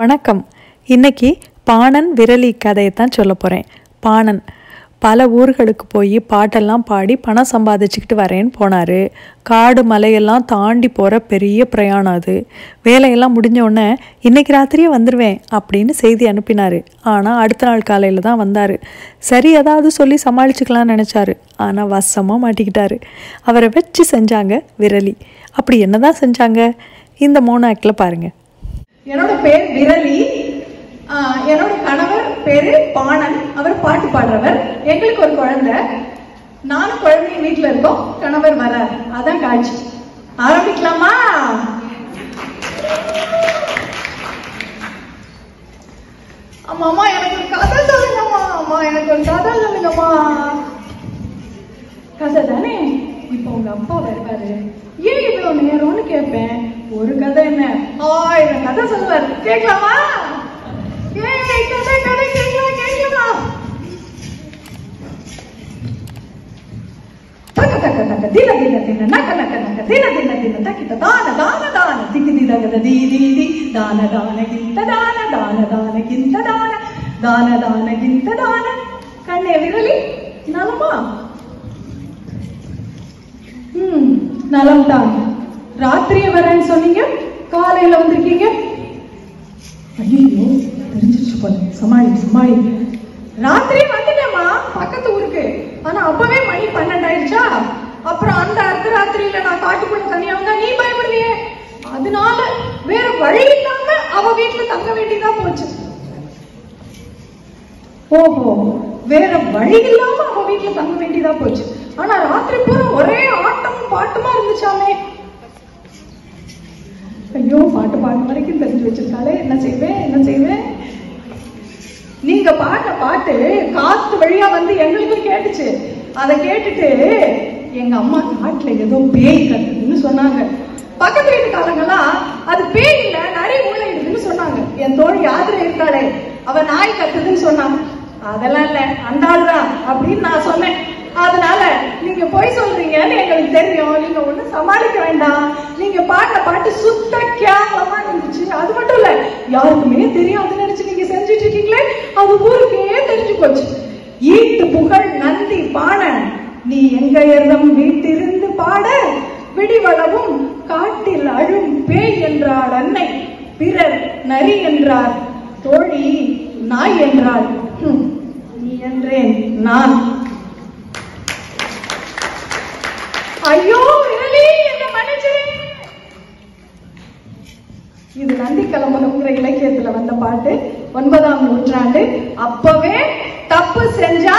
வணக்கம். இன்னைக்கு பாணன் விரலி கதையை தான் சொல்ல போகிறேன் பாணன் பல ஊர்களுக்கு போய் பாட்டெல்லாம் பாடி பணம் சம்பாதிச்சுக்கிட்டு வரேன்னு போனார். காடு மலையெல்லாம் தாண்டி போகிற பெரிய பிரயாணம் அது. வேலையெல்லாம் முடிஞ்ச உடனே இன்னைக்கு ராத்திரியே வந்துடுவேன் அப்படின்னு செய்தி அனுப்பினார். ஆனால் அடுத்த நாள் காலையில் தான் வந்தார். சரி ஏதாவது சொல்லி சமாளிச்சுக்கலாம்னு நினச்சாரு. ஆனால் வசமாக மாட்டிக்கிட்டாரு. அவரை வச்சு செஞ்சாங்க விரலி. அப்படி என்ன தான் செஞ்சாங்க? இந்த மூணு ஆக்டில் பாருங்கள் என்னோட பேர் விரலி. ஆஹ் என்னோட கணவர் பேரு பாணன். அவர் பாட்டு பாடுறவர். எங்களுக்கு ஒரு குழந்தை. நானும் குழந்தையும் வீட்டுல இருக்கோம். கணவர் வரார். அதான் காட்சி. ஆரம்பிக்கலாமா? அம்மா அம்மா எனக்கு ஒரு கதை சொல்லுங்கம்மா. அம்மா எனக்கு ஒரு கதை சொல்லுங்கம்மா. கதை தானே? இப்போ உங்க அப்பா வருவாரு. ஏன் இவ்வளவு நேரம்னு கேட்பேன்? ஒரு கதை என்ன ஆயிரம் கதை சொல்லுவாரு கேட்கலாமா ஏய் கதை கதை கேட்கலாம் கேட்கலாம் தக்க தக்க தக்க தின தின தின நக்க நக்க நக்க தின தின தின தக்கிட்ட தான தான தான திக்கு திதகத தி தி தி தான தான கிந்த தான தான தான கிந்த தான தான தான கிந்த தான கண்ணே விரலி நலமா ம் நலம் தான் ராத்திரியே வரேன்னு சொன்னீங்க? காலையில வந்திருக்கீங்க? ஐயோ தெரிஞ்சிருச்சு போல சமாளி சமாளி. ராத்திரி வந்துட்டேம்மா பக்கத்து ஊருக்கு. ஆனா அப்பவே மணி பன்னெண்டு ஆயிடுச்சா அப்புறம் அந்த அர்த்தராத்திரியில நான் காட்டுக்குள்ள தனியா வந்தா நீ பயப்படலையே அதனால வேற வழி இல்லாம அவ வீட்டுல தங்க வேண்டியதா போச்சு. ஓஹோ வேற வழி இல்லாம அவ வீட்டுல தங்க வேண்டியதா போச்சு. ஆனா ராத்திரி பூரா ஒரே ஆட்டமும் பாட்டுமா இருந்துச்சாமே. ஐயோ பாட்டு பாடுற வரைக்கும் தெரிஞ்சு வச்சிருக்காளே. என்ன செய்வேன்? என்ன செய்வேன்? நீங்க பாடுற பாட்டு காத்து வழியா வந்து எங்களுக்கும் கேட்டுச்சு. அதை கேட்டுட்டு எங்க அம்மா காட்டுல ஏதோ பேய் கத்துதுன்னு சொன்னாங்க. பக்கத்து வீட்டுக்காரங்கெல்லாம் அது பேய் இல்ல நிறைய மூளை இருக்குன்னு சொன்னாங்க. என் தோழி யாத்திரை இருக்காளே அவ நாய் கத்துதுன்னு சொன்னாங்க. அதெல்லாம் இல்ல அந்த ஆள் தான் அப்படின்னு நான் சொன்னேன். அதனால நீங்க போய் சொல்றீங்கன்னு எங்களுக்கு தெரியும். நீங்க ஒண்ணும் சமாளிக்க வேண்டாம். நீங்க பாட்ட பாட்டு சுத்த கேவலமா இருந்துச்சு. அது மட்டும் இல்ல யாருக்குமே தெரியாதுன்னு நினைச்சு நீங்க செஞ்சுட்டு இருக்கீங்களே அது ஊருக்கே தெரிஞ்சு போச்சு. ஈட்டு புகழ் நந்தி பாட நீ எங்க இருந்தும் வீட்டிலிருந்து பாட விடிவளவும் காட்டில் அழும் பேய் என்றாள் அன்னை. பிறர் நரி என்றார் தோழி நாய் என்றார். என்றேன். நான். ஐயோ என்ன இது நந்தி கலம்பகம்ங்கிற இலக்கியத்துல வந்த பாட்டு. ஒன்பதாம் நூற்றாண்டு. அப்பவே தப்பு செஞ்சா